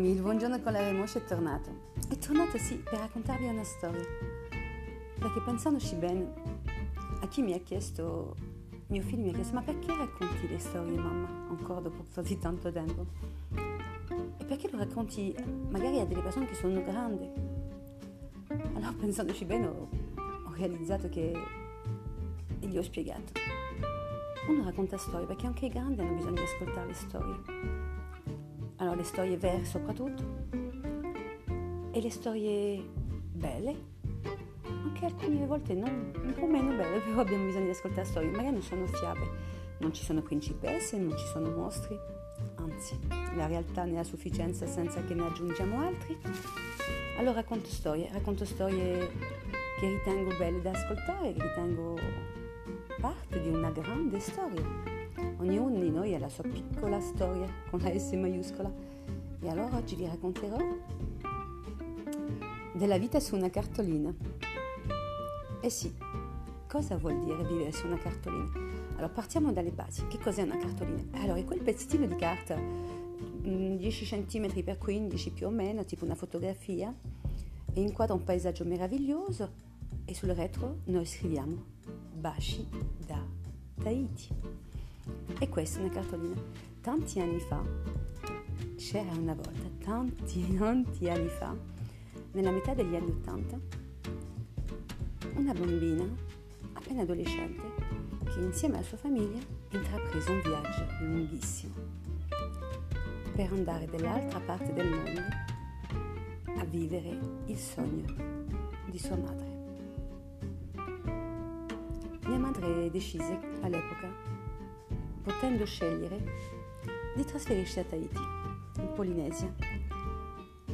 Eccomi, il buongiorno con la Remoscia è tornato. È tornato sì per raccontarvi una storia. Perché pensandoci bene, a chi mi ha chiesto, mio figlio mi ha chiesto, ma perché racconti le storie mamma ancora dopo così tanto tempo? E perché lo racconti magari a delle persone che sono grandi? Allora pensandoci bene ho, ho realizzato che e gli ho spiegato. Uno racconta storie perché anche i grandi hanno bisogno di ascoltare le storie allora le storie vere soprattutto. E le storie belle, anche alcune volte non, un po' meno belle, però abbiamo bisogno di ascoltare storie, magari non sono fiabe, non ci sono principesse, non ci sono mostri, anzi la realtà ne ha sufficienza senza che ne aggiungiamo altri. Allora racconto storie, racconto storie che ritengo belle da ascoltare, che ritengo parte di una grande storia Ognuno di noi ha la sua piccola storia con la S maiuscola. E allora oggi vi racconterò della vita su una cartolina. Eh sì, cosa vuol dire vivere su una cartolina? Allora partiamo dalle basi. Che cos'è una cartolina? Allora è quel pezzettino di carta 10 cm x 15 più o meno, tipo una fotografia, e inquadra un paesaggio meraviglioso e sul retro noi scriviamo Baci da Tahiti. E questa è una cartolina. Tanti anni fa, c'era una volta, tanti, tanti anni fa, nella metà degli anni Ottanta, una bambina appena adolescente che insieme alla sua famiglia intraprese un viaggio lunghissimo per andare dall'altra parte del mondo a vivere il sogno di sua madre. Mia madre decise all'epoca potendo scegliere di trasferirsi a Tahiti, in Polinesia.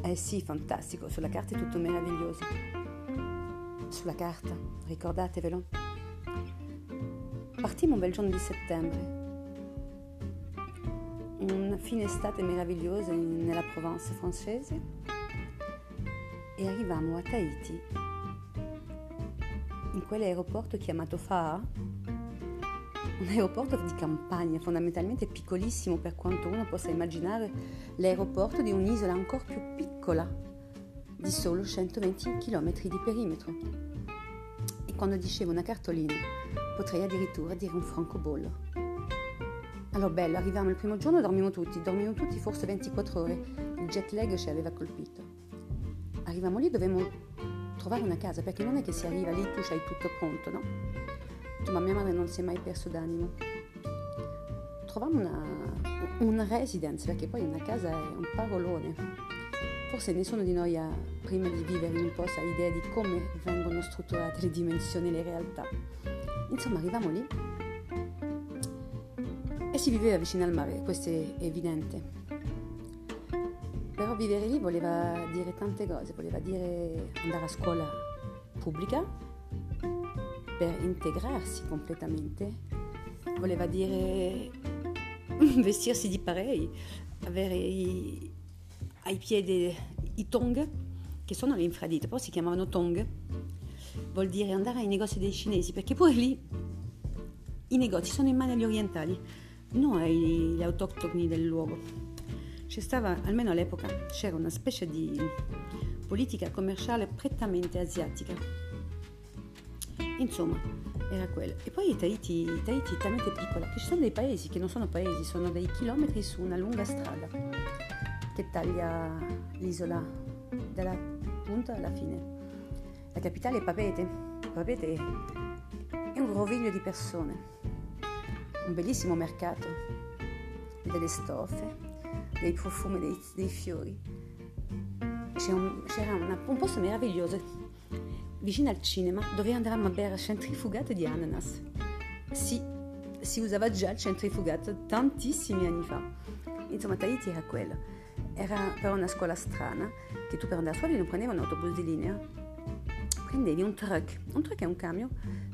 Eh sì, fantastico, sulla carta è tutto meraviglioso. Sulla carta, ricordatevelo. Partimmo un bel giorno di settembre, una fine estate meravigliosa nella Provence francese e arrivammo a Tahiti, in quell'aeroporto chiamato Faa, un aeroporto di campagna fondamentalmente piccolissimo per quanto uno possa immaginare l'aeroporto di un'isola ancora più piccola, di solo 120 km di perimetro. E quando dicevo una cartolina, potrei addirittura dire un francobollo. Allora bello, arriviamo il primo giorno, dormiamo tutti, dormiamo tutti forse 24 ore, il jet lag ci aveva colpito. Arriviamo lì, dovevamo trovare una casa, perché non è che si arriva lì, tu hai tutto pronto, no? Ma mia madre non si è mai perso d'animo. Trovammo una, una residence, perché poi una casa è un parolone. Forse nessuno di noi ha, prima di vivere in un posto, ha idea di come vengono strutturate le dimensioni e le realtà. Insomma, arriviamo lì e si viveva vicino al mare, questo è evidente. Però vivere lì voleva dire tante cose, voleva dire andare a scuola pubblica, per integrarsi completamente. Voleva dire vestirsi di parei, avere i, ai piedi i tong, che sono le infradite, poi si chiamavano tong. Vuol dire andare ai negozi dei cinesi, perché pure lì i negozi sono in mano agli orientali, non agli autoctoni del luogo. C'è stava, almeno all'epoca, c'era una specie di politica commerciale prettamente asiatica Insomma, era quello. E poi Tahiti, Tahiti è talmente piccola che ci sono dei paesi che non sono paesi, sono dei chilometri su una lunga strada che taglia l'isola dalla punta alla fine. La capitale è Papete. Papete è un roviglio di persone, un bellissimo mercato, delle stoffe, dei profumi, dei, dei fiori. C'era, un, c'era una, un posto meraviglioso vicino al cinema dove andavamo a bere centrifugate di ananas. Sì, si usava già il centrifugato tantissimi anni fa. Insomma, Tahiti era quello. Era però una scuola strana che tu per andare a scuola non prendevi un autobus di linea, prendevi un truck. Un truck è un camion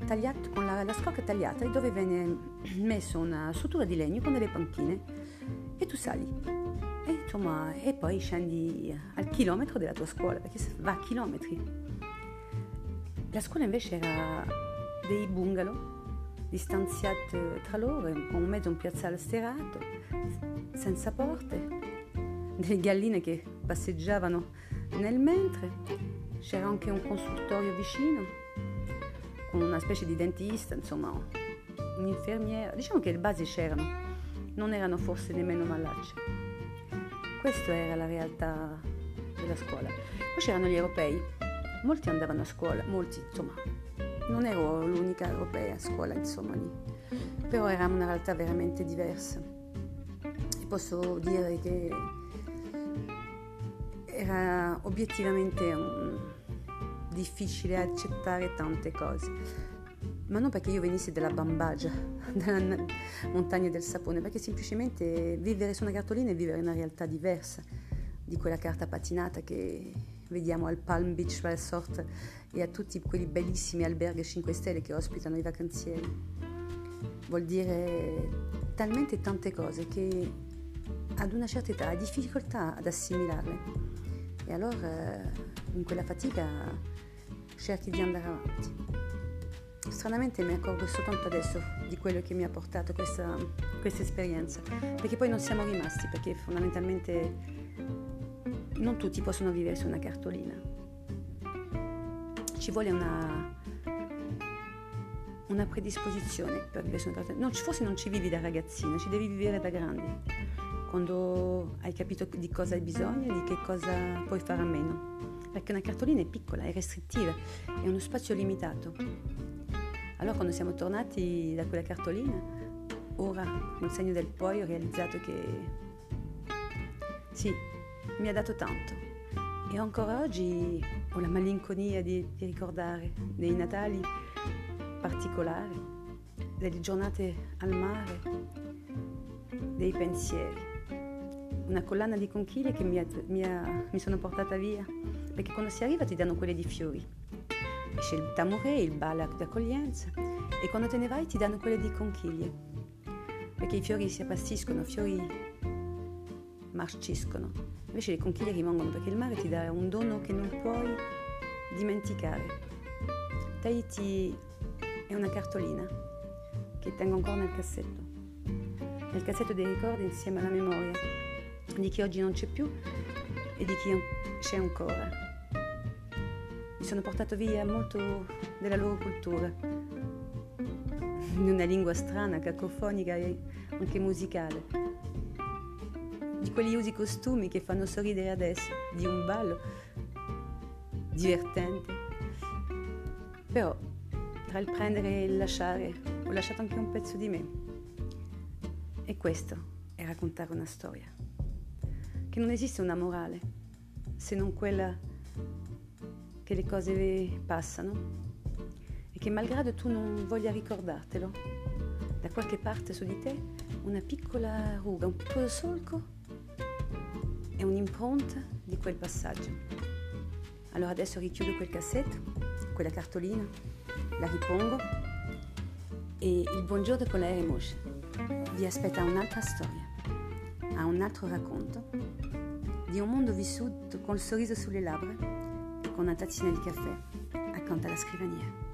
tagliato con la, la scocca tagliata e dove venne messo una struttura di legno con delle panchine e tu sali. E, insomma, e poi scendi al chilometro della tua scuola perché va a chilometri. La scuola invece era dei bungalow distanziati tra loro, con mezzo un piazzale sterato, senza porte, delle galline che passeggiavano nel mentre, c'era anche un consultorio vicino, con una specie di dentista, insomma, un'infermiera. Diciamo che le basi c'erano, non erano forse nemmeno malacce. Questa era la realtà della scuola. Poi c'erano gli europei, molti andavano a scuola, molti, insomma, non ero l'unica europea a scuola, insomma, lì. Però era una realtà veramente diversa. E posso dire che era obiettivamente un... difficile accettare tante cose. Ma non perché io venissi dalla Bambagia, dalla montagna del sapone, perché semplicemente vivere su una cartolina è vivere una realtà diversa di quella carta patinata che vediamo al Palm Beach Resort e a tutti quei bellissimi alberghi 5 stelle che ospitano i vacanzieri. Vuol dire talmente tante cose che ad una certa età hai difficoltà ad assimilarle e allora in quella fatica cerchi di andare avanti. Stranamente mi accorgo soltanto adesso di quello che mi ha portato questa, questa esperienza, perché poi non siamo rimasti, perché fondamentalmente non tutti possono vivere su una cartolina. Ci vuole una, una predisposizione per vivere su una cartolina. Non, forse non ci vivi da ragazzina, ci devi vivere da grandi, quando hai capito di cosa hai bisogno e di che cosa puoi fare a meno. Perché una cartolina è piccola, è restrittiva, è uno spazio limitato. Allora quando siamo tornati da quella cartolina, ora, con il segno del poi, ho realizzato che sì, mi ha dato tanto e ancora oggi ho la malinconia di, di ricordare dei Natali particolari, delle giornate al mare, dei pensieri. Una collana di conchiglie che mi, ha, mi, ha, mi sono portata via, perché quando si arriva ti danno quelle di fiori. C'è il tamuré, il balak d'accoglienza e quando te ne vai ti danno quelle di conchiglie, perché i fiori si appassiscono, i fiori marciscono Invece le conchiglie rimangono perché il mare ti dà un dono che non puoi dimenticare. Tahiti è una cartolina che tengo ancora nel cassetto. Nel cassetto dei ricordi insieme alla memoria di chi oggi non c'è più e di chi c'è ancora. Mi sono portato via molto della loro cultura, in una lingua strana, cacofonica e anche musicale di quegli usi costumi che fanno sorridere adesso, di un ballo divertente. Però tra il prendere e il lasciare ho lasciato anche un pezzo di me. E questo è raccontare una storia. Che non esiste una morale, se non quella che le cose passano e che malgrado tu non voglia ricordartelo, da qualche parte su di te una piccola ruga, un piccolo solco è un'impronta di quel passaggio. Allora adesso richiudo quel cassetto, quella cartolina, la ripongo e il buongiorno con la Eremosh vi aspetta un'altra storia, a un altro racconto di un mondo vissuto con il sorriso sulle labbra e con una tazzina di caffè accanto alla scrivania.